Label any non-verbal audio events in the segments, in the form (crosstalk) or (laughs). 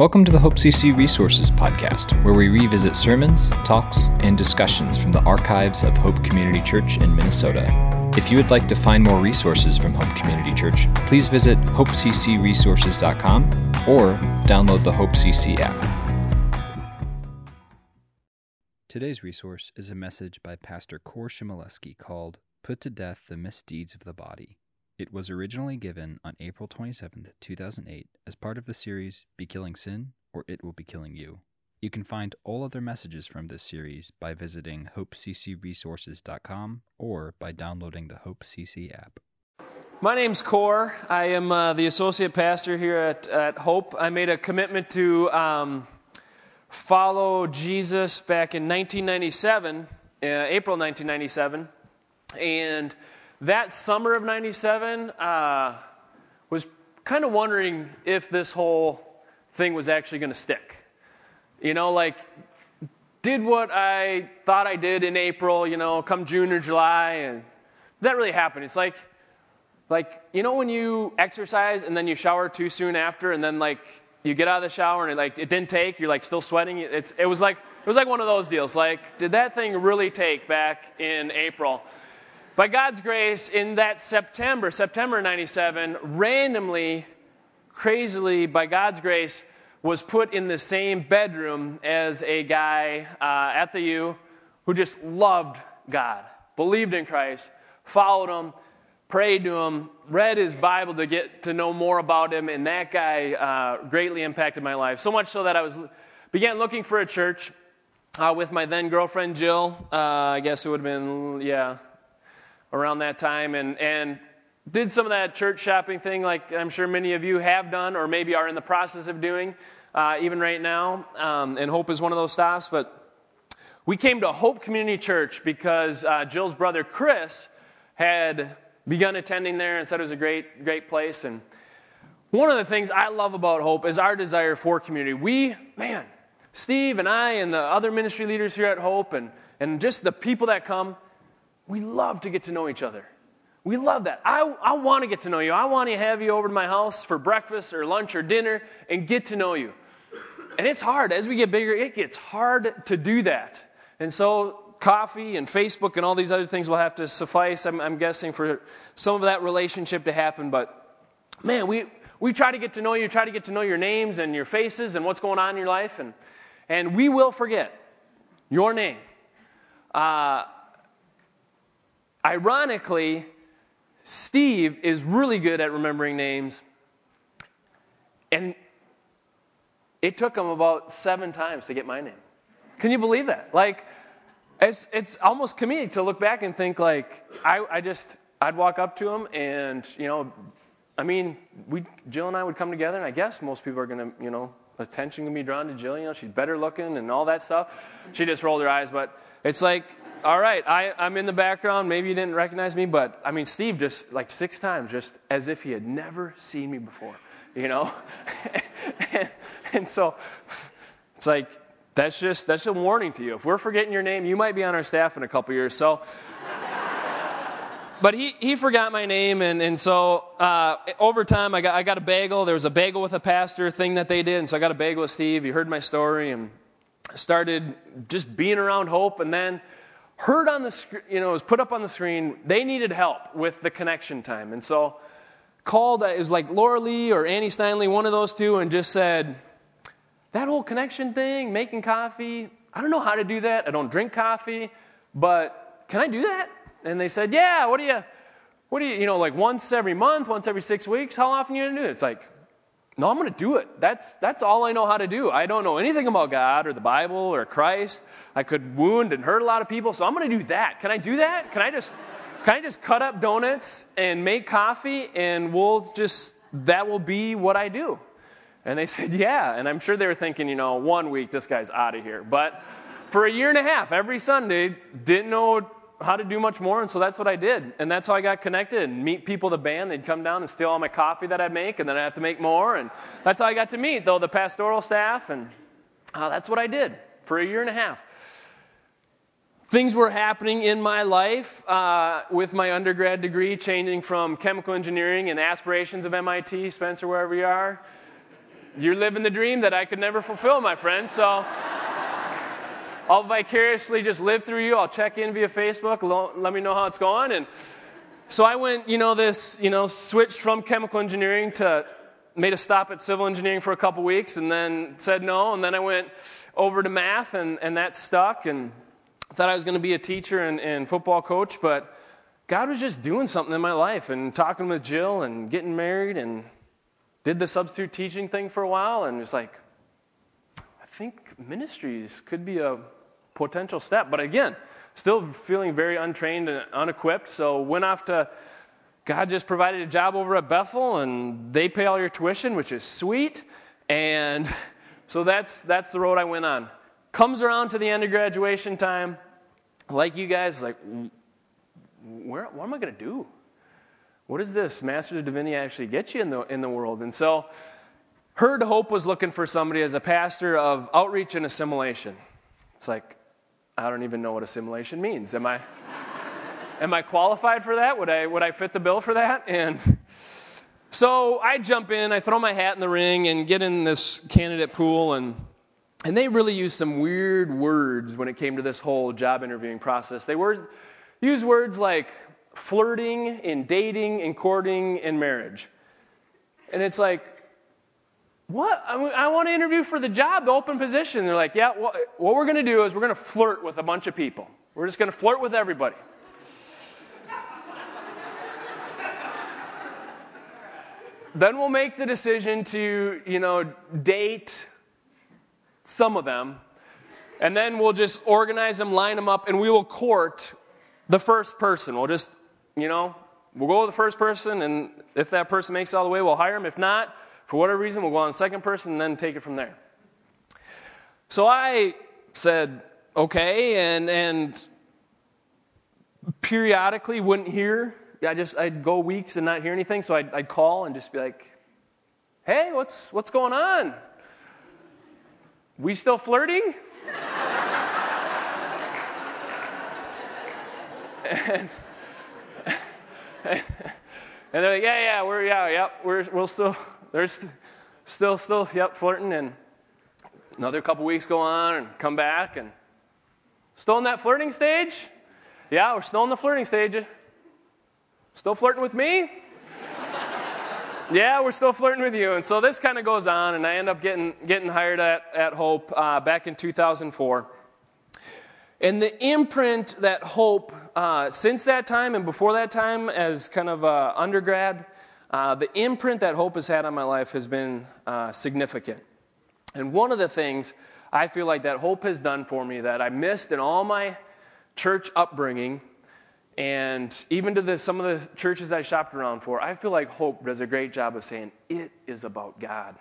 Welcome to the Hope CC Resources Podcast, where we revisit sermons, talks, and discussions from the archives of Hope Community Church in Minnesota. If you would like to find more resources from Hope Community Church, please visit hopeccresources.com or download the Hope CC app. Today's resource is a message by Pastor Cor Chmieleski called Put to Death the Misdeeds of the Body. It was originally given on April 27, 2008, as part of the series Be Killing Sin or It Will Be Killing You. You can find all other messages from this series by visiting hopeccresources.com or by downloading the Hope CC app. My name's Cor. I am uh, the associate pastor here at, at Hope. I made a commitment to um, follow Jesus back in 1997, uh, April 1997, and that summer of 97 uh, was kind of wondering if this whole thing was actually going to stick. You know, like, did what I thought I did in April, you know, come June or July, and that really happened. It's like, like, you know, when you exercise and then you shower too soon after, and then like you get out of the shower and it, like it didn't take, you're like still sweating. It's, it was like, it was like one of those deals. Like, did that thing really take back in April? By God's grace, in that September, September 97, randomly, crazily, by God's grace, was put in the same bedroom as a guy uh, at the U who just loved God, believed in Christ, followed him, prayed to him, read his Bible to get to know more about him, and that guy uh, greatly impacted my life. So much so that I was began looking for a church uh, with my then girlfriend Jill. Uh, I guess it would have been yeah around that time and, and did some of that church shopping thing like I'm sure many of you have done or maybe are in the process of doing uh, even right now. Um, and Hope is one of those stops. But we came to Hope Community Church because uh, Jill's brother Chris had begun attending there and said it was a great, great place. And one of the things I love about Hope is our desire for community. We, man, Steve and I and the other ministry leaders here at Hope and, and just the people that come, we love to get to know each other. We love that. I, I want to get to know you. I want to have you over to my house for breakfast or lunch or dinner and get to know you. And it's hard. As we get bigger, it gets hard to do that. And so, coffee and Facebook and all these other things will have to suffice, I'm, I'm guessing, for some of that relationship to happen. But man, we, we try to get to know you, try to get to know your names and your faces and what's going on in your life. And, and we will forget your name. Uh, Ironically, Steve is really good at remembering names. And it took him about seven times to get my name. Can you believe that? Like, it's, it's almost comedic to look back and think, like, I, I just, I'd walk up to him and, you know, I mean, we, Jill and I would come together, and I guess most people are going to, you know, attention can be drawn to Jill. You know, she's better looking and all that stuff. She just rolled her eyes, but it's like all right, I, I'm in the background. Maybe you didn't recognize me, but I mean, Steve just like six times, just as if he had never seen me before, you know? (laughs) and, and so it's like, that's just, that's a warning to you. If we're forgetting your name, you might be on our staff in a couple years. So, but he, he forgot my name, and, and so uh, over time, I got, I got a bagel. There was a bagel with a pastor thing that they did, and so I got a bagel with Steve. He heard my story and started just being around hope, and then heard on the screen, you know, it was put up on the screen, they needed help with the connection time. And so called, it was like Laura Lee or Annie Stanley, one of those two, and just said, that whole connection thing, making coffee, I don't know how to do that. I don't drink coffee, but can I do that? And they said, yeah, what do you, what do you, you know, like once every month, once every six weeks, how often are you going to do it? It's like, no, I'm going to do it. That's, that's all I know how to do. I don't know anything about God or the Bible or Christ. I could wound and hurt a lot of people, so I'm going to do that. Can I do that? Can I just, can I just cut up donuts and make coffee and we'll just, that will be what I do? And they (laughs) said, yeah. And I'm sure they were thinking, you know, one week, this guy's out of here. But for a year and a half, every Sunday, didn't know how to do much more, and so that's what I did. And that's how I got connected and meet people, the band. They'd come down and steal all my coffee that I'd make, and then I'd have to make more. And that's how I got to meet, though, the pastoral staff. And uh, that's what I did for a year and a half. Things were happening in my life uh, with my undergrad degree, changing from chemical engineering and aspirations of MIT, Spencer, wherever you are, you're living the dream that I could never fulfill, my friend. So I'll vicariously just live through you. I'll check in via Facebook. Let me know how it's going. And so I went, you know, this, you know, switched from chemical engineering to made a stop at civil engineering for a couple weeks and then said no. And then I went over to math and, and that stuck and thought I was going to be a teacher and, and football coach. But God was just doing something in my life and talking with Jill and getting married and did the substitute teaching thing for a while and was like, I think ministries could be a potential step. But again, still feeling very untrained and unequipped. So went off to God just provided a job over at Bethel, and they pay all your tuition, which is sweet. And (laughs) so that's that's the road I went on. Comes around to the end of graduation time, like you guys, like, where what am I going to do? What does this Master's of Divinity actually get you in the in the world? And so, Heard Hope was looking for somebody as a pastor of outreach and assimilation. It's like, I don't even know what assimilation means. Am I, am I qualified for that? Would I, would I fit the bill for that? And so I jump in, I throw my hat in the ring and get in this candidate pool and and they really used some weird words when it came to this whole job interviewing process. They were use words like flirting and dating and courting and marriage. And it's like, what? I, mean, I want to interview for the job, the open position. They're like, yeah, well, what we're going to do is we're going to flirt with a bunch of people. We're just going to flirt with everybody. then we'll make the decision to, you know, date some of them. And then we'll just organize them, line them up, and we will court the first person. We'll just, you know, we'll go with the first person, and if that person makes it all the way, we'll hire them. If not, for whatever reason, we'll go on second person and then take it from there. So I said, okay, and, and periodically wouldn't hear. I just, I'd go weeks and not hear anything, so I'd, I'd call and just be like, hey, what's, what's going on? We still flirting? (laughs) and, and, they're like, yeah, yeah, we're, yeah, yeah, we're, we'll still, there's still, still, yep, flirting. And another couple weeks go on and come back and still in that flirting stage? Yeah, we're still in the flirting stage. Still flirting with me? (laughs) yeah, we're still flirting with you. And so this kind of goes on, and I end up getting, getting hired at, at Hope uh, back in 2004. And the imprint that Hope, uh, since that time and before that time, as kind of uh, undergrad, uh, the imprint that hope has had on my life has been uh, significant. And one of the things I feel like that hope has done for me that I missed in all my church upbringing, and even to the, some of the churches I shopped around for, I feel like hope does a great job of saying it is about God.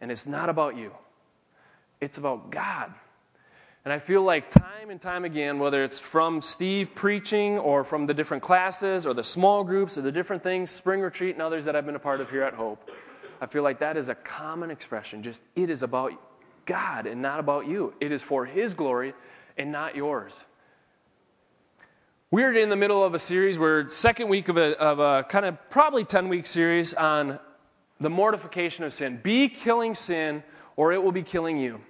And it's not about you, it's about God. And I feel like time and time again, whether it's from Steve preaching or from the different classes or the small groups or the different things, Spring Retreat and others that I've been a part of here at Hope, I feel like that is a common expression. Just it is about God and not about you. It is for His glory and not yours. We're in the middle of a series. We're second week of a, of a kind of probably 10 week series on the mortification of sin. Be killing sin or it will be killing you.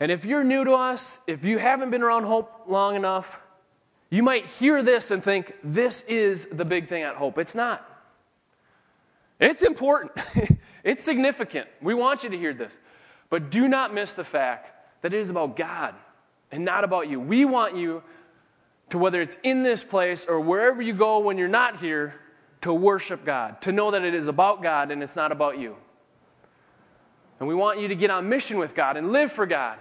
And if you're new to us, if you haven't been around Hope long enough, you might hear this and think, this is the big thing at Hope. It's not. It's important, (laughs) it's significant. We want you to hear this. But do not miss the fact that it is about God and not about you. We want you to, whether it's in this place or wherever you go when you're not here, to worship God, to know that it is about God and it's not about you. And we want you to get on mission with God and live for God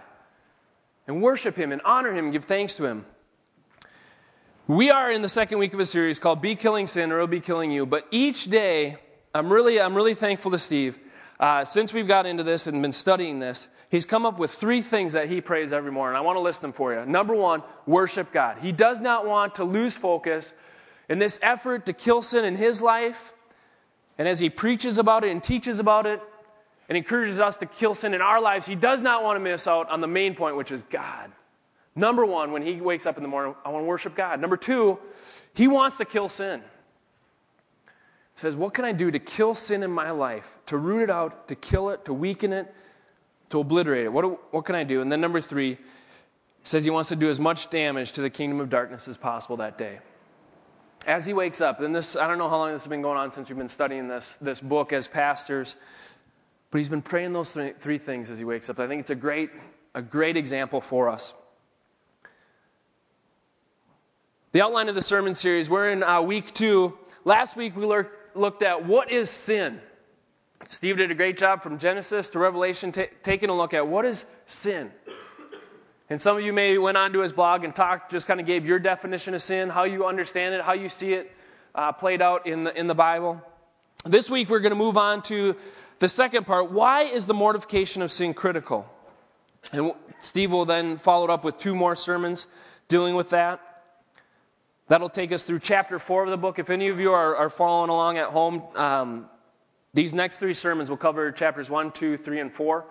and worship Him and honor Him and give thanks to Him. We are in the second week of a series called Be Killing Sin or It'll Be Killing You. But each day, I'm really, I'm really thankful to Steve. Uh, since we've got into this and been studying this, he's come up with three things that he prays every morning. I want to list them for you. Number one, worship God. He does not want to lose focus in this effort to kill sin in his life. And as he preaches about it and teaches about it, and encourages us to kill sin in our lives, he does not want to miss out on the main point, which is God. Number one, when he wakes up in the morning, I want to worship God. Number two, he wants to kill sin. He says, What can I do to kill sin in my life? To root it out, to kill it, to weaken it, to obliterate it? What, what can I do? And then number three says he wants to do as much damage to the kingdom of darkness as possible that day. As he wakes up, and this, I don't know how long this has been going on since we've been studying this, this book as pastors, but he's been praying those three, things as he wakes up. I think it's a great, a great example for us. The outline of the sermon series, we're in uh, week two. Last week we looked at what is sin. Steve did a great job from Genesis to Revelation, t- taking a look at what is sin. And some of you may went onto his blog and talked, just kind of gave your definition of sin, how you understand it, how you see it uh, played out in the in the Bible. This week we're going to move on to the second part. Why is the mortification of sin critical? And Steve will then follow it up with two more sermons dealing with that. That'll take us through chapter four of the book. If any of you are, are following along at home, um, these next three sermons will cover chapters one, two, three, and four.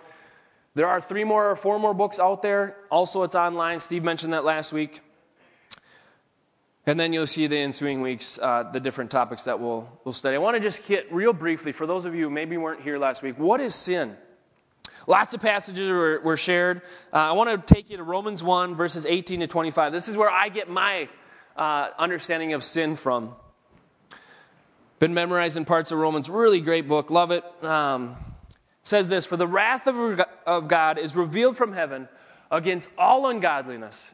There are three more or four more books out there. Also, it's online. Steve mentioned that last week. And then you'll see the ensuing weeks, uh, the different topics that we'll, we'll study. I want to just hit real briefly, for those of you who maybe weren't here last week, what is sin? Lots of passages were, were shared. Uh, I want to take you to Romans 1, verses 18 to 25. This is where I get my uh, understanding of sin from. Been memorizing parts of Romans. Really great book. Love it. Um, says this For the wrath of, of God is revealed from heaven against all ungodliness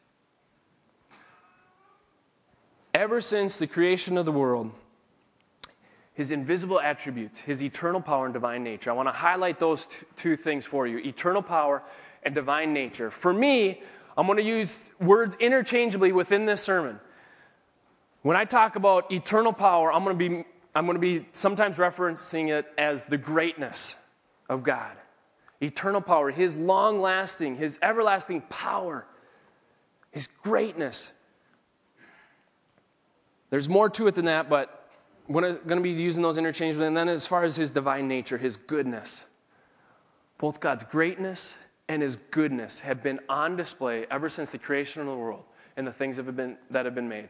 Ever since the creation of the world, his invisible attributes, his eternal power and divine nature. I want to highlight those two things for you eternal power and divine nature. For me, I'm going to use words interchangeably within this sermon. When I talk about eternal power, I'm going to be, I'm going to be sometimes referencing it as the greatness of God. Eternal power, His long lasting, His everlasting power, His greatness. There's more to it than that, but we're going to be using those interchangeably. And then, as far as His divine nature, His goodness, both God's greatness and His goodness have been on display ever since the creation of the world and the things that have been, that have been made.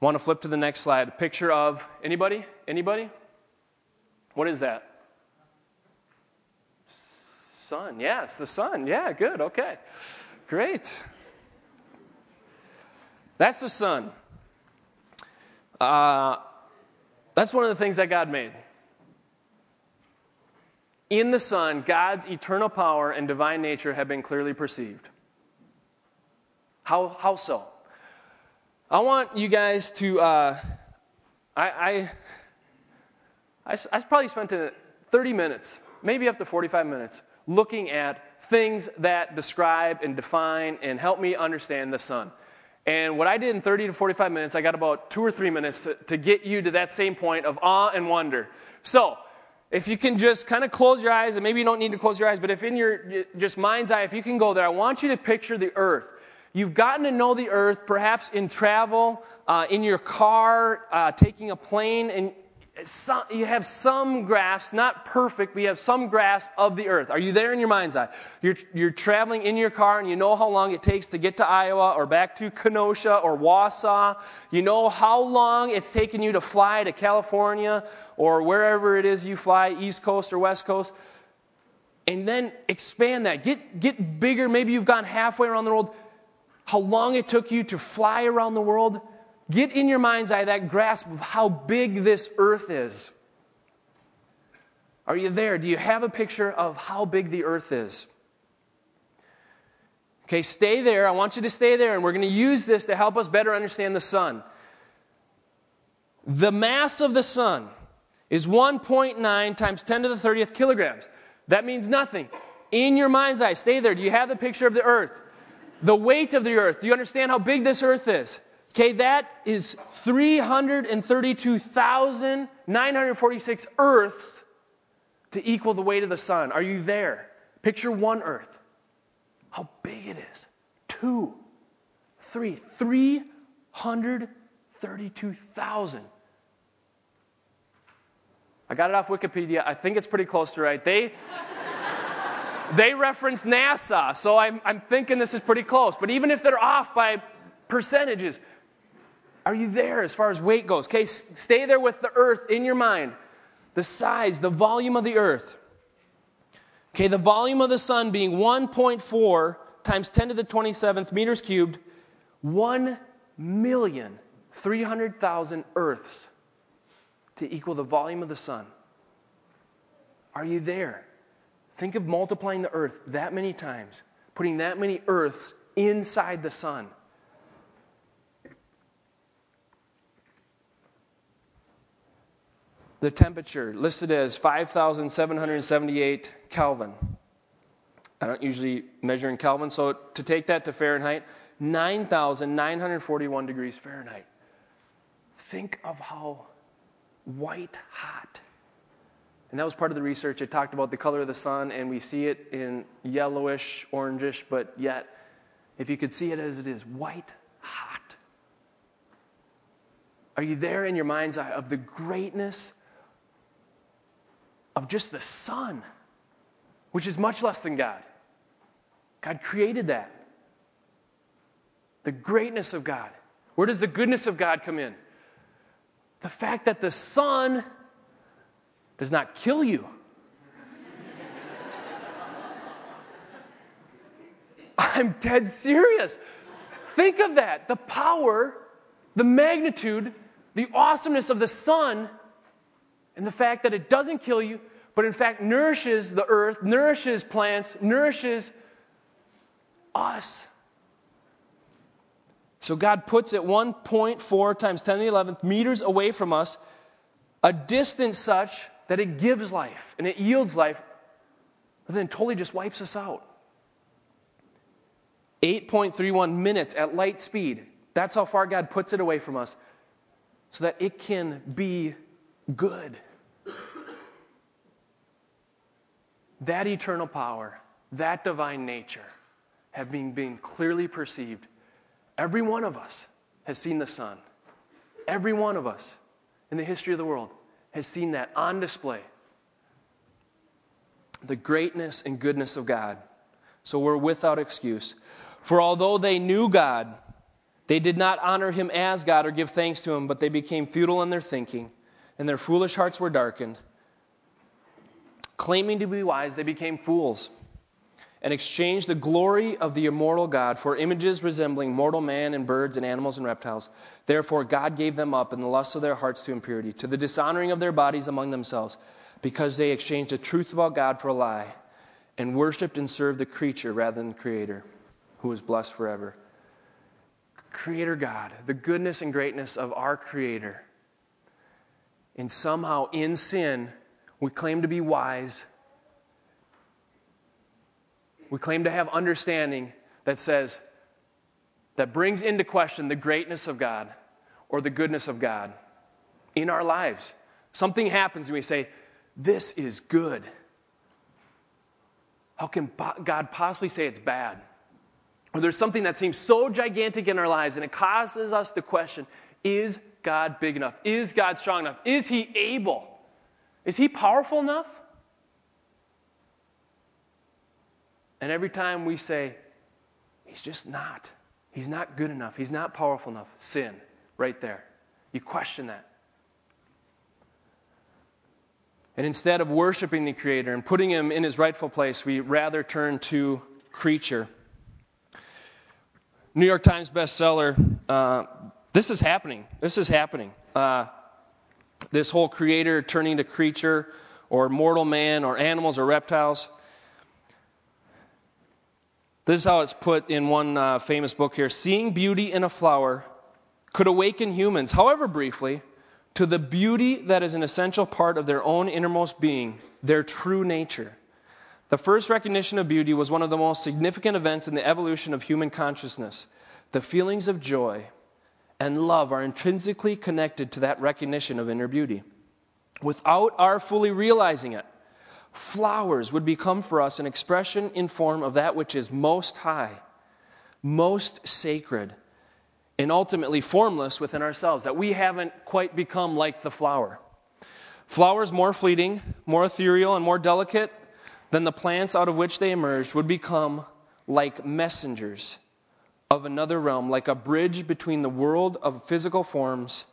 Want to flip to the next slide? A picture of anybody? Anybody? What is that? Sun. Yes, the sun. Yeah, good. Okay. Great. That's the sun. Uh, that's one of the things that God made. In the sun, God's eternal power and divine nature have been clearly perceived. How, how so? I want you guys to. Uh, I, I, I, I probably spent 30 minutes, maybe up to 45 minutes, looking at things that describe and define and help me understand the sun. And what I did in 30 to 45 minutes, I got about two or three minutes to, to get you to that same point of awe and wonder. So, if you can just kind of close your eyes, and maybe you don't need to close your eyes, but if in your just mind's eye, if you can go there, I want you to picture the earth. You've gotten to know the earth, perhaps in travel, uh, in your car, uh, taking a plane, and some, you have some grasp, not perfect, but you have some grasp of the earth. Are you there in your mind's eye? You're, you're traveling in your car and you know how long it takes to get to Iowa or back to Kenosha or Wausau. You know how long it's taken you to fly to California or wherever it is you fly, East Coast or West Coast. And then expand that. Get, get bigger. Maybe you've gone halfway around the world how long it took you to fly around the world, get in your mind's eye that grasp of how big this earth is. Are you there? Do you have a picture of how big the earth is? Okay, stay there. I want you to stay there, and we're going to use this to help us better understand the sun. The mass of the sun is 1.9 times 10 to the 30th kilograms. That means nothing. In your mind's eye, stay there. Do you have the picture of the earth? the weight of the earth. Do you understand how big this earth is? Okay, that is 332,946 earths to equal the weight of the sun. Are you there? Picture one Earth. How big it is. Two, three, 332,000. I got it off Wikipedia. I think it's pretty close to right. They (laughs) they reference NASA, so I'm, I'm thinking this is pretty close. But even if they're off by percentages, are you there as far as weight goes? Okay, stay there with the earth in your mind. The size, the volume of the earth. Okay, the volume of the sun being 1.4 times 10 to the 27th meters cubed, 1,300,000 earths to equal the volume of the sun. Are you there? Think of multiplying the earth that many times, putting that many earths inside the sun. The temperature listed as 5,778 Kelvin. I don't usually measure in Kelvin, so to take that to Fahrenheit, 9,941 degrees Fahrenheit. Think of how white hot and that was part of the research. It talked about the color of the sun, and we see it in yellowish, orangish, but yet, if you could see it as it is, white hot. Are you there in your mind's eye of the greatness of just the sun, which is much less than God? God created that. The greatness of God. Where does the goodness of God come in? The fact that the sun does not kill you. (laughs) I'm dead serious. Think of that the power, the magnitude, the awesomeness of the sun, and the fact that it doesn't kill you, but in fact nourishes the earth, nourishes plants, nourishes us. So God puts it 1.4 times 10 to the 11th meters away from us, a distance such that it gives life and it yields life, but then totally just wipes us out. 8.31 minutes at light speed. That's how far God puts it away from us so that it can be good. That eternal power, that divine nature, have been, been clearly perceived. Every one of us has seen the sun. Every one of us in the history of the world has seen that on display. The greatness and goodness of God. So we're without excuse. For although they knew God, they did not honor him as God or give thanks to him, but they became futile in their thinking, and their foolish hearts were darkened. Claiming to be wise, they became fools and exchanged the glory of the immortal God for images resembling mortal man and birds and animals and reptiles. Therefore, God gave them up in the lusts of their hearts to impurity, to the dishonoring of their bodies among themselves, because they exchanged the truth about God for a lie, and worshiped and served the creature rather than the Creator, who is blessed forever. Creator God, the goodness and greatness of our Creator. And somehow in sin, we claim to be wise we claim to have understanding that says, that brings into question the greatness of God or the goodness of God in our lives. Something happens and we say, This is good. How can God possibly say it's bad? Or there's something that seems so gigantic in our lives and it causes us to question Is God big enough? Is God strong enough? Is He able? Is He powerful enough? And every time we say, He's just not, He's not good enough, He's not powerful enough, sin, right there. You question that. And instead of worshiping the Creator and putting Him in His rightful place, we rather turn to creature. New York Times bestseller. Uh, this is happening. This is happening. Uh, this whole creator turning to creature or mortal man or animals or reptiles. This is how it's put in one uh, famous book here Seeing beauty in a flower could awaken humans, however briefly, to the beauty that is an essential part of their own innermost being, their true nature. The first recognition of beauty was one of the most significant events in the evolution of human consciousness. The feelings of joy and love are intrinsically connected to that recognition of inner beauty. Without our fully realizing it, flowers would become for us an expression in form of that which is most high, most sacred, and ultimately formless within ourselves, that we haven't quite become like the flower. Flowers more fleeting, more ethereal, and more delicate than the plants out of which they emerged would become like messengers of another realm, like a bridge between the world of physical forms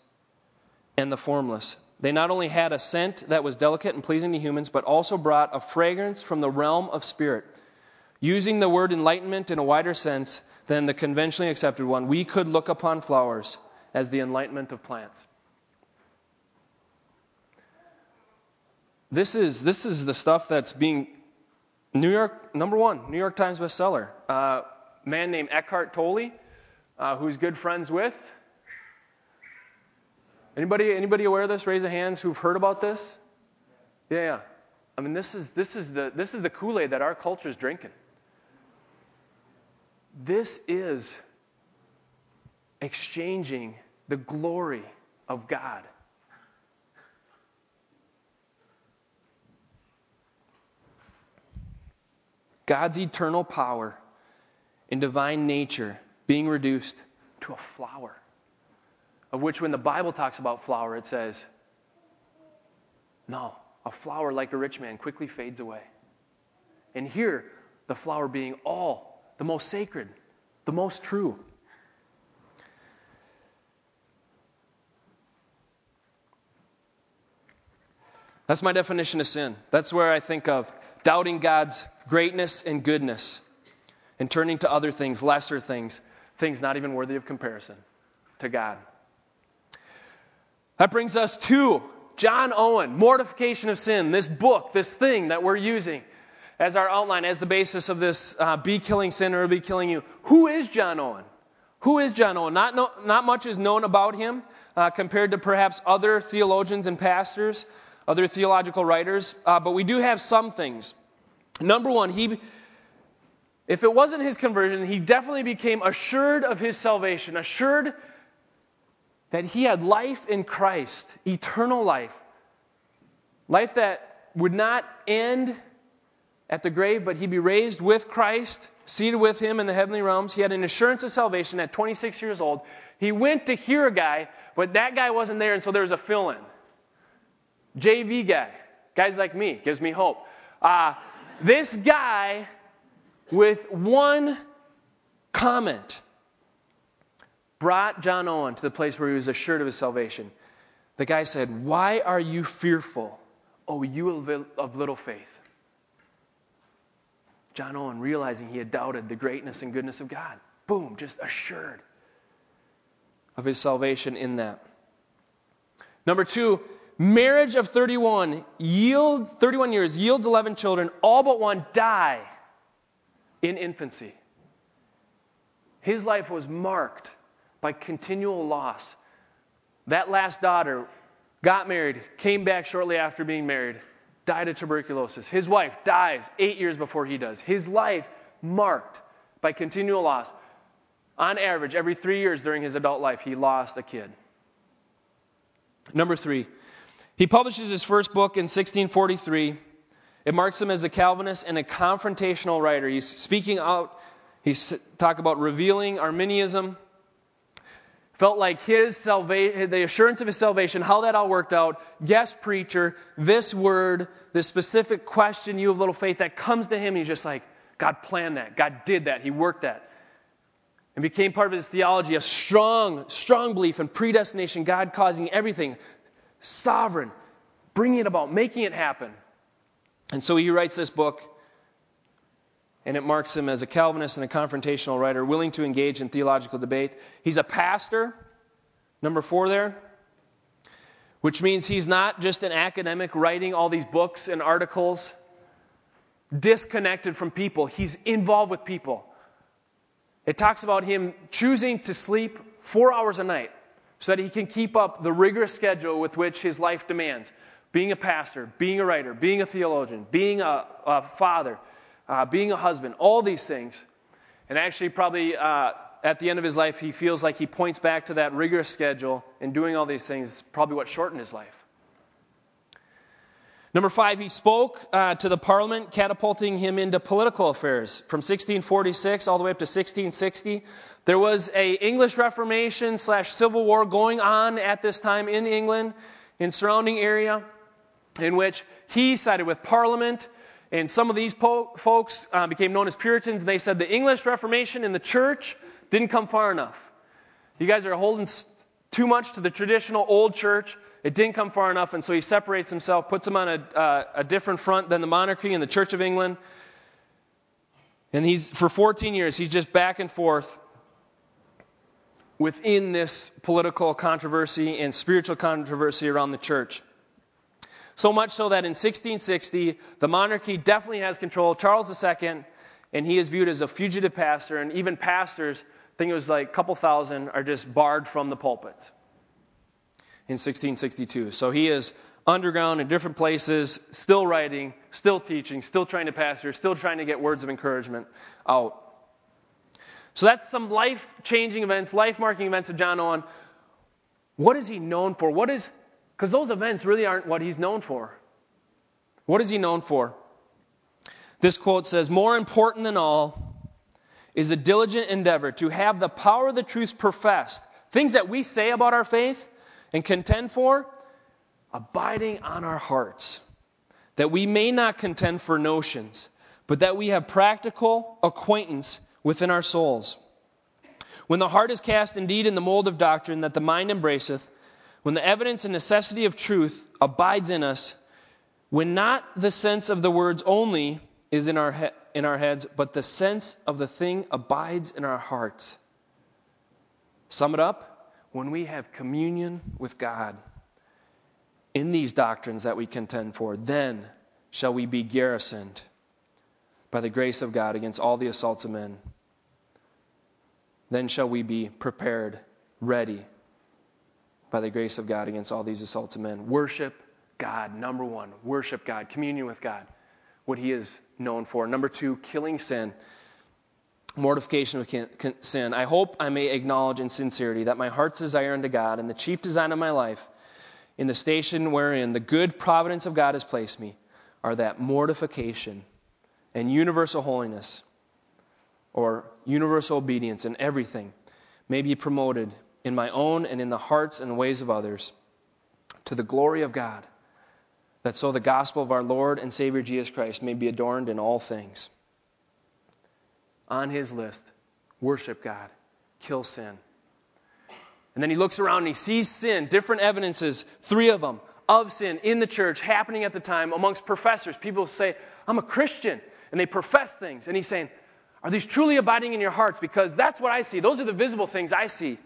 and the formless. They not only had a scent that was delicate and pleasing to humans, but also brought a fragrance from the realm of spirit. Using the word enlightenment in a wider sense than the conventionally accepted one, we could look upon flowers as the enlightenment of plants. This is, this is the stuff that's being New York, number one, New York Times bestseller. Uh, man named Eckhart Tolle, uh, who's good friends with Anybody, anybody aware of this? Raise the hands who've heard about this. Yeah, yeah. I mean, this is, this is the, this is the Kool Aid that our culture is drinking. This is exchanging the glory of God. God's eternal power and divine nature being reduced to a flower of which when the Bible talks about flower, it says, no, a flower like a rich man quickly fades away. And here, the flower being all the most sacred, the most true. That's my definition of sin. That's where I think of doubting God's greatness and goodness and turning to other things, lesser things, things not even worthy of comparison to God. That brings us to John Owen, Mortification of Sin, this book, this thing that we're using as our outline, as the basis of this uh, Be Killing Sin or Be Killing You. Who is John Owen? Who is John Owen? Not, no, not much is known about him uh, compared to perhaps other theologians and pastors, other theological writers, uh, but we do have some things. Number one, he, if it wasn't his conversion, he definitely became assured of his salvation, assured that he had life in Christ, eternal life. Life that would not end at the grave, but he'd be raised with Christ, seated with him in the heavenly realms. He had an assurance of salvation at 26 years old. He went to hear a guy, but that guy wasn't there, and so there was a fill in. JV guy, guys like me, gives me hope. Uh, this guy, with one comment, brought John Owen to the place where he was assured of his salvation. The guy said, Why are you fearful, O you of little faith? John Owen, realizing he had doubted the greatness and goodness of God, boom, just assured of his salvation in that. Number two, marriage of 31 yield 31 years yields 11 children all but one die in infancy his life was marked by continual loss. That last daughter got married, came back shortly after being married, died of tuberculosis. His wife dies eight years before he does. His life marked by continual loss. On average, every three years during his adult life, he lost a kid. Number three, he publishes his first book in 1643. It marks him as a Calvinist and a confrontational writer. He's speaking out, he's talk about revealing Arminianism, felt like his salvation, the assurance of his salvation, how that all worked out. Yes, preacher, this word, this specific question, you have little faith, that comes to him, he's just like, God planned that. God did that. He worked that. And became part of his theology, a strong, strong belief in predestination, God causing everything, sovereign, bringing it about, making it happen. And so he writes this book and it marks him as a Calvinist and a confrontational writer, willing to engage in theological debate. He's a pastor, number four there, which means he's not just an academic writing all these books and articles disconnected from people, he's involved with people. It talks about him choosing to sleep four hours a night so that he can keep up the rigorous schedule with which his life demands being a pastor, being a writer, being a theologian, being a, a father uh, being a husband, all these things. And actually, probably uh, at the end of his life, he feels like he points back to that rigorous schedule and doing all these things, probably what shortened his life. Number five, he spoke uh, to the parliament, catapulting him into political affairs. From 1646 all the way up to 1660, there was a English Reformation slash Civil War going on at this time in England, in surrounding area, in which he sided with Parliament, and some of these po- folks uh, became known as Puritans, and they said the English Reformation in the church didn't come far enough. You guys are holding too much to the traditional old church. It didn't come far enough, and so he separates himself, puts him on a, uh, a different front than the monarchy and the Church of England. And he's, for 14 years, he's just back and forth within this political controversy and spiritual controversy around the church. So much so that in 1660, the monarchy definitely has control. Charles II, and he is viewed as a fugitive pastor, and even pastors, I think it was like a couple thousand, are just barred from the pulpit in 1662. So he is underground in different places, still writing, still teaching, still trying to pastor, still trying to get words of encouragement out. So that's some life changing events, life marking events of John Owen. What is he known for? What is, because those events really aren't what he's known for. What is he known for? This quote says, More important than all is a diligent endeavor to have the power of the truth professed. Things that we say about our faith, and contend for? Abiding on our hearts, that we may not contend for notions, but that we have practical acquaintance within our souls. When the heart is cast indeed in the mold of doctrine that the mind embraceth, when the evidence and necessity of truth abides in us, when not the sense of the words only is in our, he- in our heads, but the sense of the thing abides in our hearts. Sum it up when we have communion with God in these doctrines that we contend for, then shall we be garrisoned by the grace of God against all the assaults of men. Then shall we be prepared, ready by the grace of God against all these assaults of men. Worship God, number one. Worship God, communion with God, what He is known for. Number two, killing sin mortification of sin. I hope I may acknowledge in sincerity that my heart's desire unto God and the chief design of my life, in the station wherein the good providence of God has placed me, are that mortification and universal holiness or universal obedience in everything may be promoted in my own and in the hearts and ways of others to the glory of God, that so the gospel of our Lord and Savior Jesus Christ may be adorned in all things on his list worship God, kill sin. And then he looks around and he sees sin, different evidences, three of them, of sin in the church happening at the time amongst professors. People say, I'm a Christian, and they profess things. And he's saying, Are these truly abiding in your hearts? Because that's what I see. Those are the visible things I see.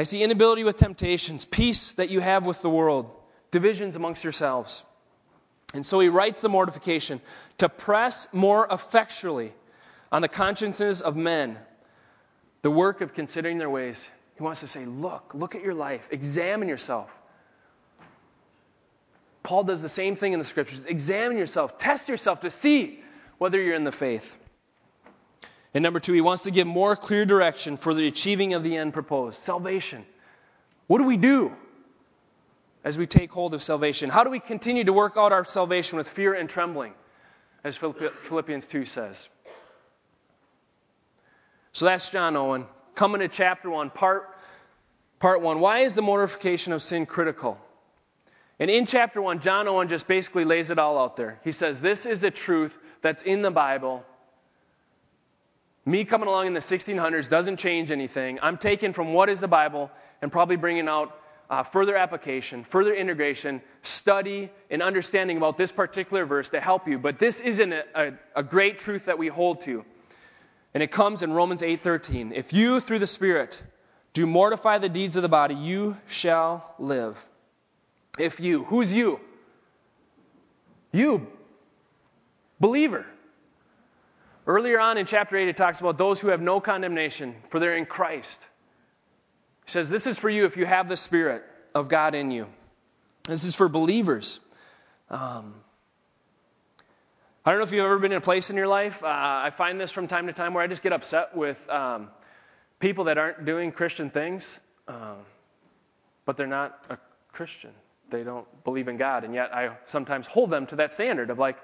I see inability with temptations, peace that you have with the world, divisions amongst yourselves. And so he writes the mortification to press more effectually on the consciences of men the work of considering their ways. He wants to say, Look, look at your life, examine yourself. Paul does the same thing in the scriptures. Examine yourself, test yourself to see whether you're in the faith. And number two, he wants to give more clear direction for the achieving of the end proposed salvation. What do we do as we take hold of salvation? How do we continue to work out our salvation with fear and trembling, as Philippians 2 says? So that's John Owen. Coming to chapter 1, part, part 1. Why is the mortification of sin critical? And in chapter 1, John Owen just basically lays it all out there. He says, This is a truth that's in the Bible. Me coming along in the 1600s doesn't change anything. I'm taking from what is the Bible and probably bringing out uh, further application, further integration, study, and understanding about this particular verse to help you. But this isn't a, a, a great truth that we hold to. And it comes in Romans 8:13. If you through the Spirit do mortify the deeds of the body, you shall live. If you, who's you? You, believer. Earlier on in chapter 8, it talks about those who have no condemnation, for they're in Christ. He says, This is for you if you have the Spirit of God in you. This is for believers. Um, I don't know if you've ever been in a place in your life. Uh, I find this from time to time where I just get upset with um, people that aren't doing Christian things, uh, but they're not a Christian. they don't believe in God. And yet I sometimes hold them to that standard of like,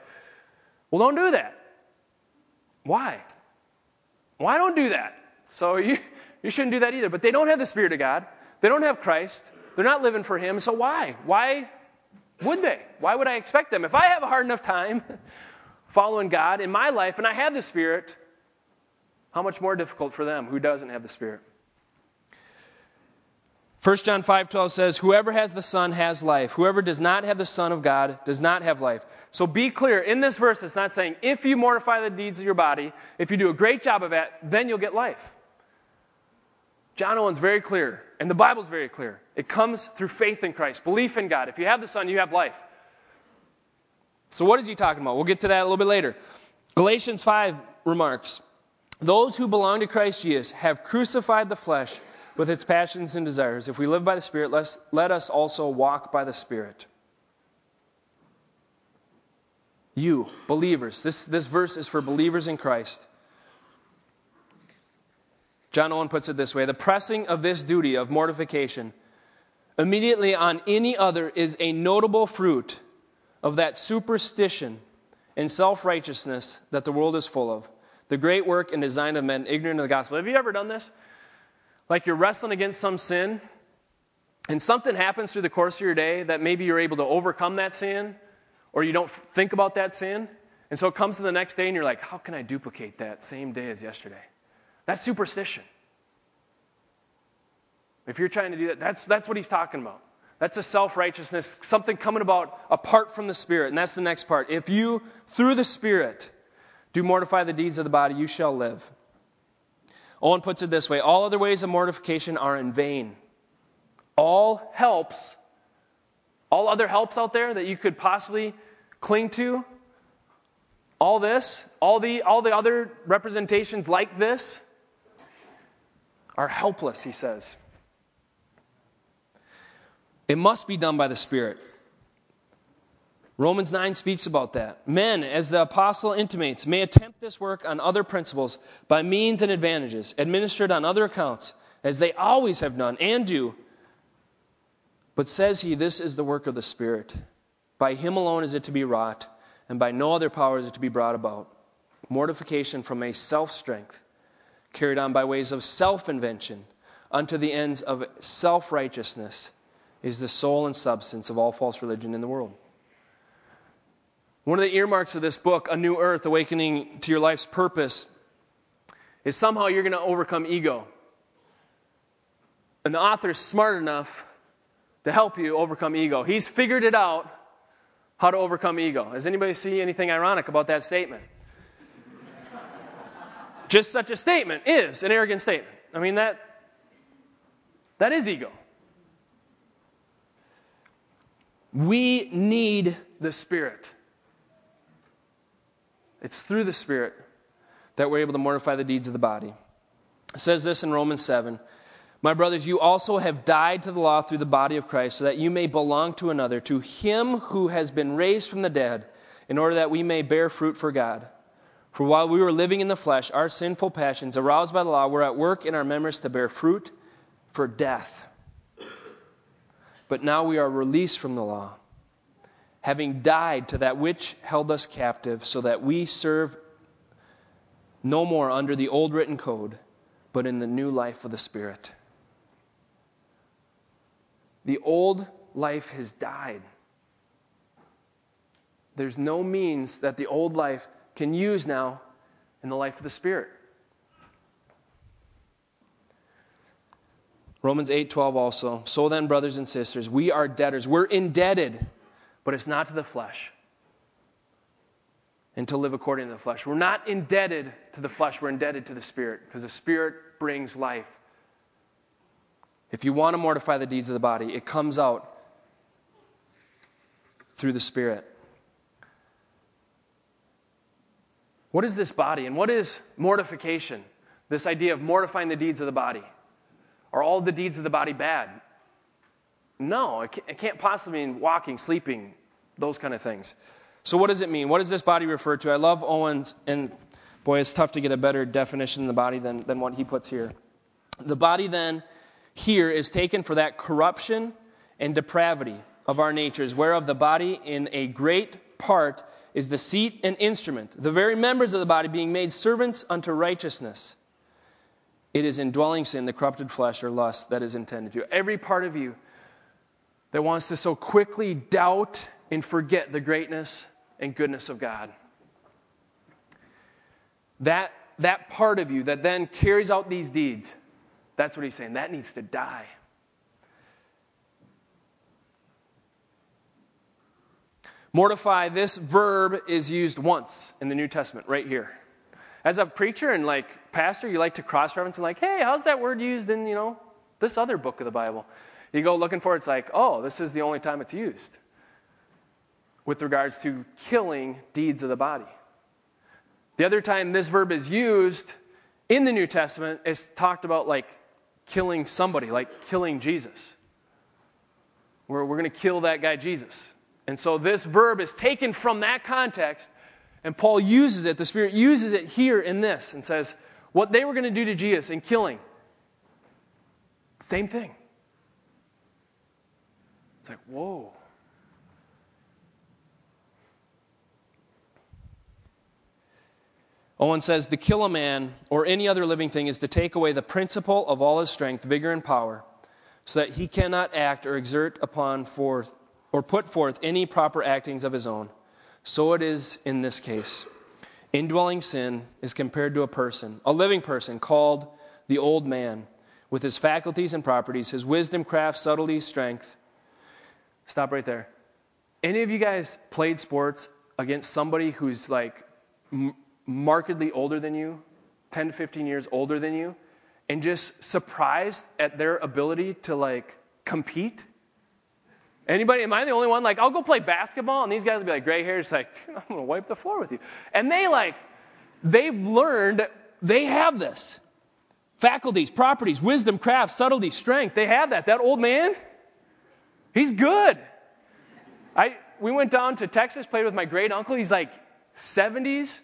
well, don't do that. Why? Why don't do that? So you, you shouldn't do that either. But they don't have the Spirit of God. They don't have Christ. They're not living for Him. So why? Why would they? Why would I expect them? If I have a hard enough time (laughs) following God in my life and I have the Spirit, how much more difficult for them who doesn't have the Spirit? 1 John 5:12 says, "Whoever has the Son has life. Whoever does not have the Son of God does not have life." So be clear, in this verse it's not saying if you mortify the deeds of your body, if you do a great job of that, then you'll get life. John Owen's very clear, and the Bible's very clear. It comes through faith in Christ, belief in God. If you have the Son, you have life. So what is he talking about? We'll get to that a little bit later. Galatians 5 remarks, "Those who belong to Christ Jesus have crucified the flesh with its passions and desires. If we live by the Spirit, let let us also walk by the Spirit. You, believers, this, this verse is for believers in Christ. John Owen puts it this way The pressing of this duty of mortification immediately on any other is a notable fruit of that superstition and self righteousness that the world is full of. The great work and design of men ignorant of the gospel. Have you ever done this? Like you're wrestling against some sin, and something happens through the course of your day that maybe you're able to overcome that sin, or you don't think about that sin. And so it comes to the next day, and you're like, how can I duplicate that same day as yesterday? That's superstition. If you're trying to do that, that's, that's what he's talking about. That's a self righteousness, something coming about apart from the Spirit. And that's the next part. If you, through the Spirit, do mortify the deeds of the body, you shall live. Owen puts it this way all other ways of mortification are in vain. All helps, all other helps out there that you could possibly cling to, all this, all the, all the other representations like this are helpless, he says. It must be done by the Spirit. Romans 9 speaks about that. Men, as the apostle intimates, may attempt this work on other principles by means and advantages, administered on other accounts, as they always have done and do. But says he, this is the work of the Spirit. By him alone is it to be wrought, and by no other power is it to be brought about. Mortification from a self strength, carried on by ways of self invention, unto the ends of self righteousness, is the soul and substance of all false religion in the world. One of the earmarks of this book, A New Earth Awakening to Your Life's Purpose, is somehow you're going to overcome ego. And the author is smart enough to help you overcome ego. He's figured it out how to overcome ego. Does anybody see anything ironic about that statement? (laughs) Just such a statement is an arrogant statement. I mean, that, that is ego. We need the Spirit. It's through the Spirit that we're able to mortify the deeds of the body. It says this in Romans 7 My brothers, you also have died to the law through the body of Christ, so that you may belong to another, to him who has been raised from the dead, in order that we may bear fruit for God. For while we were living in the flesh, our sinful passions, aroused by the law, were at work in our members to bear fruit for death. But now we are released from the law having died to that which held us captive, so that we serve no more under the old written code, but in the new life of the Spirit. The old life has died. There's no means that the old life can use now in the life of the Spirit. Romans 8:12 also. So then brothers and sisters, we are debtors. We're indebted but it's not to the flesh and to live according to the flesh. We're not indebted to the flesh, we're indebted to the Spirit because the Spirit brings life. If you want to mortify the deeds of the body, it comes out through the Spirit. What is this body and what is mortification? This idea of mortifying the deeds of the body. Are all the deeds of the body bad? No, it can't possibly mean walking, sleeping, those kind of things. So, what does it mean? What does this body refer to? I love Owens, and boy, it's tough to get a better definition of the body than, than what he puts here. The body, then, here is taken for that corruption and depravity of our natures, whereof the body in a great part is the seat and instrument, the very members of the body being made servants unto righteousness. It is indwelling sin, the corrupted flesh or lust that is intended to. Every part of you that wants to so quickly doubt and forget the greatness and goodness of God. That, that part of you that then carries out these deeds, that's what he's saying. That needs to die. Mortify, this verb is used once in the New Testament, right here. As a preacher and like pastor, you like to cross reference and like, hey, how's that word used in, you know, this other book of the Bible? You go looking for it, it's like, oh, this is the only time it's used with regards to killing deeds of the body. The other time this verb is used in the New Testament is talked about like killing somebody, like killing Jesus. We're, we're going to kill that guy Jesus. And so this verb is taken from that context, and Paul uses it, the Spirit uses it here in this, and says, what they were going to do to Jesus in killing, same thing. It's like, whoa. Owen says, To kill a man or any other living thing is to take away the principle of all his strength, vigor, and power, so that he cannot act or exert upon forth or put forth any proper actings of his own. So it is in this case. Indwelling sin is compared to a person, a living person called the old man, with his faculties and properties, his wisdom, craft, subtlety, strength. Stop right there. Any of you guys played sports against somebody who's like markedly older than you, 10 to 15 years older than you, and just surprised at their ability to like compete? Anybody? Am I the only one? Like, I'll go play basketball, and these guys will be like gray hair, like, I'm gonna wipe the floor with you. And they like, they've learned, they have this. Faculties, properties, wisdom, craft, subtlety, strength. They have that. That old man, he's good. I we went down to Texas, played with my great uncle. He's like 70s,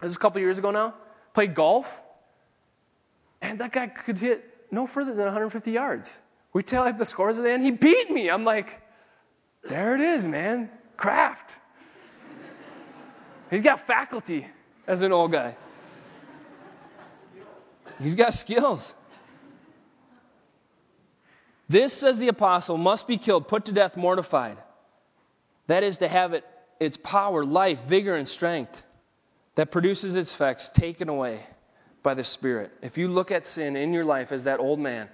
this is a couple years ago now. Played golf. And that guy could hit no further than 150 yards. We tell him the scores at the end. He beat me. I'm like, there it is, man. Craft. He's got faculty as an old guy. He's got skills. This, says the apostle, must be killed, put to death, mortified. That is to have it, its power, life, vigor, and strength that produces its effects taken away by the Spirit. If you look at sin in your life as that old man,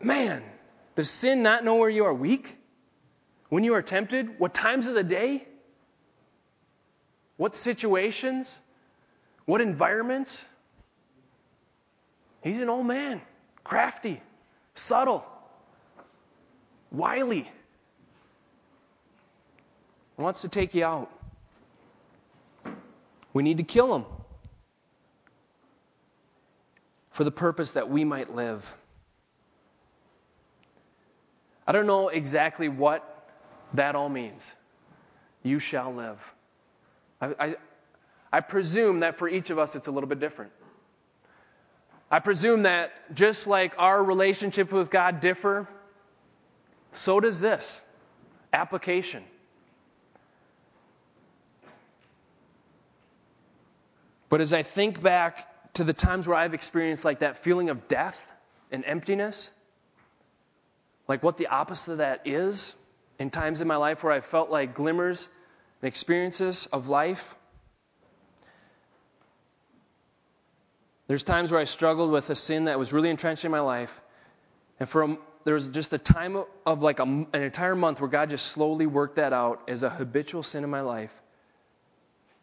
man, does sin not know where you are weak? When you are tempted? What times of the day? What situations? What environments? He's an old man, crafty, subtle, wily. Wants to take you out. We need to kill him for the purpose that we might live. I don't know exactly what that all means. You shall live. I, I, I, presume that for each of us it's a little bit different. I presume that just like our relationship with God differ, so does this application. But as I think back to the times where I've experienced like that feeling of death and emptiness, like what the opposite of that is, in times in my life where I felt like glimmers and experiences of life, there's times where I struggled with a sin that was really entrenched in my life. And for a, there was just a time of, of like a, an entire month where God just slowly worked that out as a habitual sin in my life.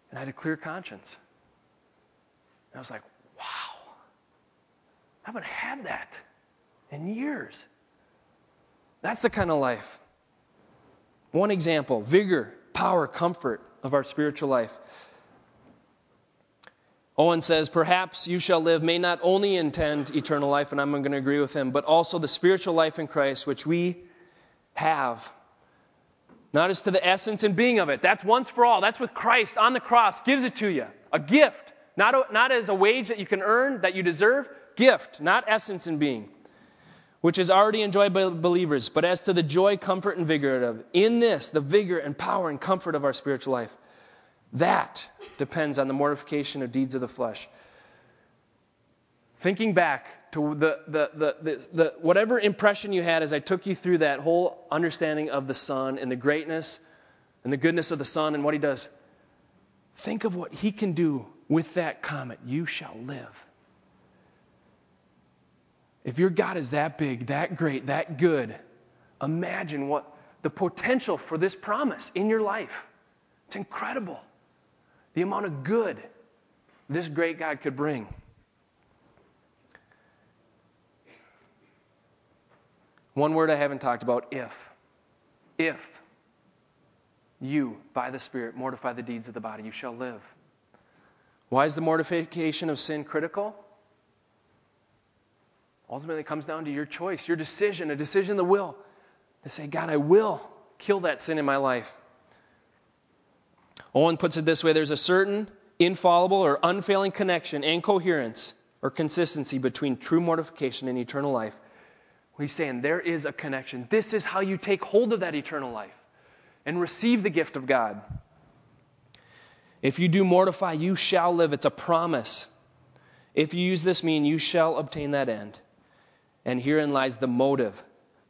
And I had a clear conscience. And I was like, wow, I haven't had that in years. That's the kind of life. One example vigor, power, comfort of our spiritual life. Owen says, Perhaps you shall live may not only intend eternal life, and I'm going to agree with him, but also the spiritual life in Christ, which we have. Not as to the essence and being of it. That's once for all. That's with Christ on the cross, gives it to you. A gift. Not, a, not as a wage that you can earn, that you deserve, gift, not essence and being. which is already enjoyed by believers, but as to the joy, comfort, and vigor of in this, the vigor and power and comfort of our spiritual life, that depends on the mortification of deeds of the flesh. Thinking back to the, the, the, the, the whatever impression you had as I took you through that whole understanding of the Son and the greatness and the goodness of the Son and what He does, think of what He can do with that comet. You shall live. If your God is that big, that great, that good, imagine what the potential for this promise in your life. It's incredible. The amount of good this great God could bring. One word I haven't talked about if. If you, by the Spirit, mortify the deeds of the body, you shall live. Why is the mortification of sin critical? Ultimately, it comes down to your choice, your decision, a decision of the will to say, God, I will kill that sin in my life. Owen puts it this way there's a certain infallible or unfailing connection and coherence or consistency between true mortification and eternal life. He's saying there is a connection. This is how you take hold of that eternal life and receive the gift of God. If you do mortify, you shall live. It's a promise. If you use this mean, you shall obtain that end. And herein lies the motive,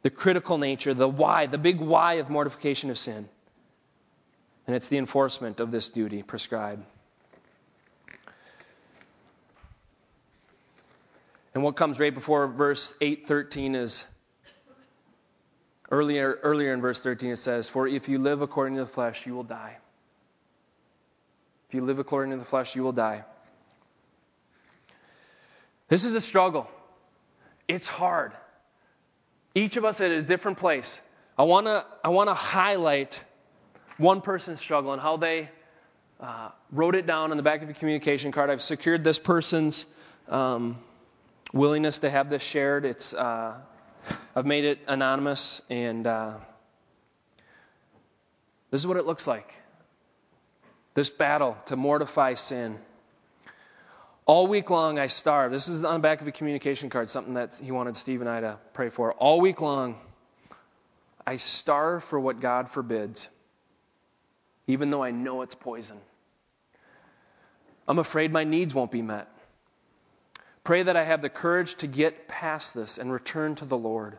the critical nature, the why, the big why of mortification of sin. And it's the enforcement of this duty prescribed. And what comes right before verse 8:13 is earlier earlier in verse 13 it says, "For if you live according to the flesh, you will die." If you live according to the flesh, you will die. This is a struggle. It's hard. Each of us at a different place. I want to I want to highlight one person's struggle and how they uh, wrote it down on the back of a communication card. I've secured this person's um, willingness to have this shared. It's uh, I've made it anonymous, and uh, this is what it looks like. This battle to mortify sin. All week long, I starved. This is on the back of a communication card, something that he wanted Steve and I to pray for. All week long, I starve for what God forbids, even though I know it's poison. I'm afraid my needs won't be met. Pray that I have the courage to get past this and return to the Lord.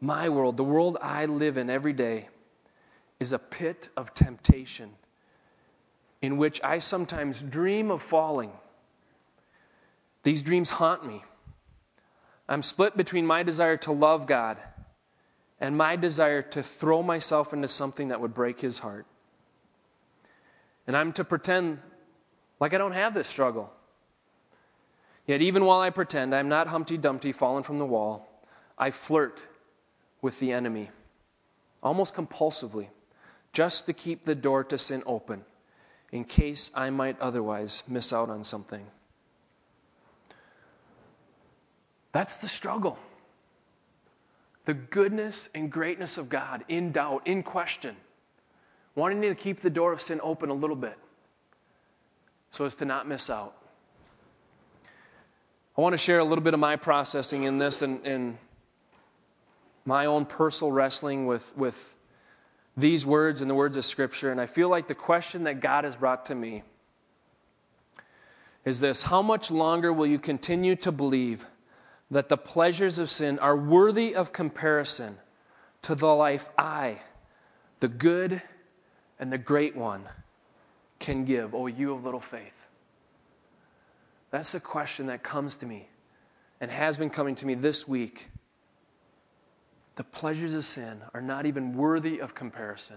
My world, the world I live in every day, is a pit of temptation in which I sometimes dream of falling. These dreams haunt me. I'm split between my desire to love God and my desire to throw myself into something that would break his heart. And I'm to pretend like I don't have this struggle. Yet, even while I pretend I'm not Humpty Dumpty fallen from the wall, I flirt with the enemy, almost compulsively, just to keep the door to sin open in case I might otherwise miss out on something. That's the struggle. The goodness and greatness of God in doubt, in question, wanting to keep the door of sin open a little bit so as to not miss out. I want to share a little bit of my processing in this and, and my own personal wrestling with, with these words and the words of Scripture, and I feel like the question that God has brought to me is this How much longer will you continue to believe that the pleasures of sin are worthy of comparison to the life I, the good and the great one, can give? Oh, you of little faith. That's the question that comes to me and has been coming to me this week the pleasures of sin are not even worthy of comparison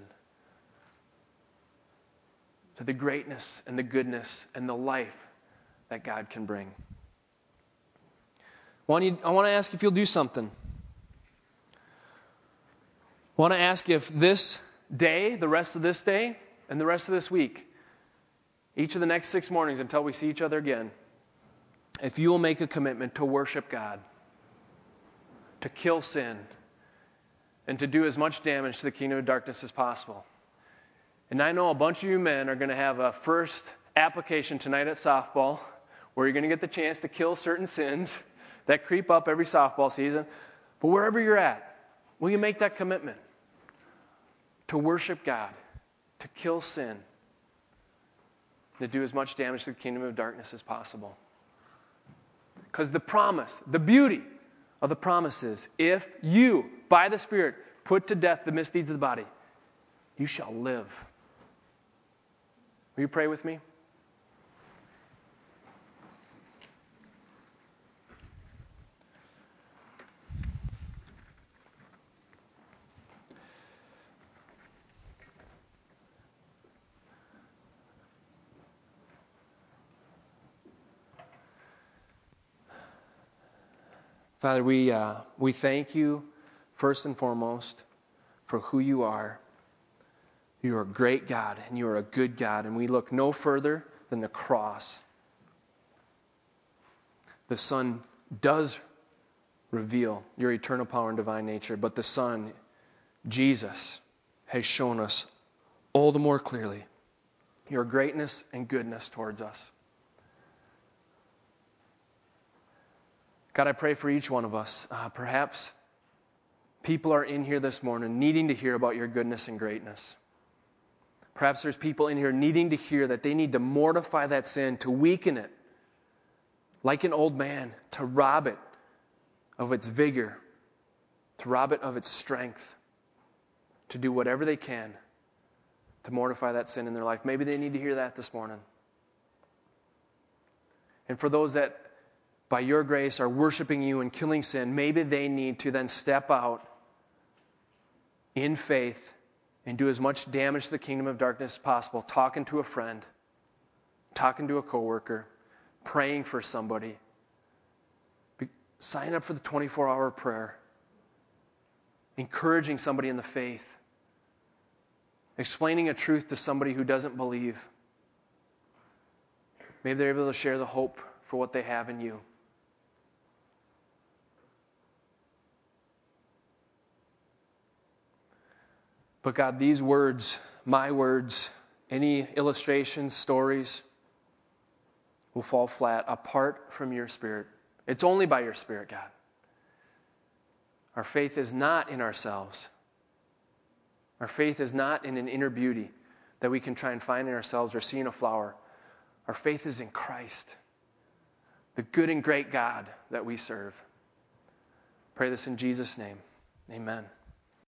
to the greatness and the goodness and the life that God can bring. I want to ask if you'll do something. I want to ask if this day, the rest of this day, and the rest of this week, each of the next six mornings until we see each other again, if you will make a commitment to worship God, to kill sin, and to do as much damage to the kingdom of darkness as possible. And I know a bunch of you men are going to have a first application tonight at softball where you're going to get the chance to kill certain sins that creep up every softball season. But wherever you're at, will you make that commitment to worship God, to kill sin, to do as much damage to the kingdom of darkness as possible? Because the promise, the beauty of the promise is if you, by the Spirit, put to death the misdeeds of the body, you shall live. Will you pray with me? Father, we, uh, we thank you first and foremost for who you are. You are a great God and you are a good God, and we look no further than the cross. The Son does reveal your eternal power and divine nature, but the Son, Jesus, has shown us all the more clearly your greatness and goodness towards us. God, I pray for each one of us. Uh, perhaps people are in here this morning needing to hear about your goodness and greatness. Perhaps there's people in here needing to hear that they need to mortify that sin, to weaken it, like an old man, to rob it of its vigor, to rob it of its strength, to do whatever they can to mortify that sin in their life. Maybe they need to hear that this morning. And for those that by your grace, are worshiping you and killing sin, maybe they need to then step out in faith and do as much damage to the kingdom of darkness as possible, talking to a friend, talking to a coworker, praying for somebody. sign up for the 24 hour prayer, encouraging somebody in the faith, explaining a truth to somebody who doesn't believe. Maybe they're able to share the hope for what they have in you. But God, these words, my words, any illustrations, stories, will fall flat apart from your Spirit. It's only by your Spirit, God. Our faith is not in ourselves. Our faith is not in an inner beauty that we can try and find in ourselves or see in a flower. Our faith is in Christ, the good and great God that we serve. Pray this in Jesus' name. Amen.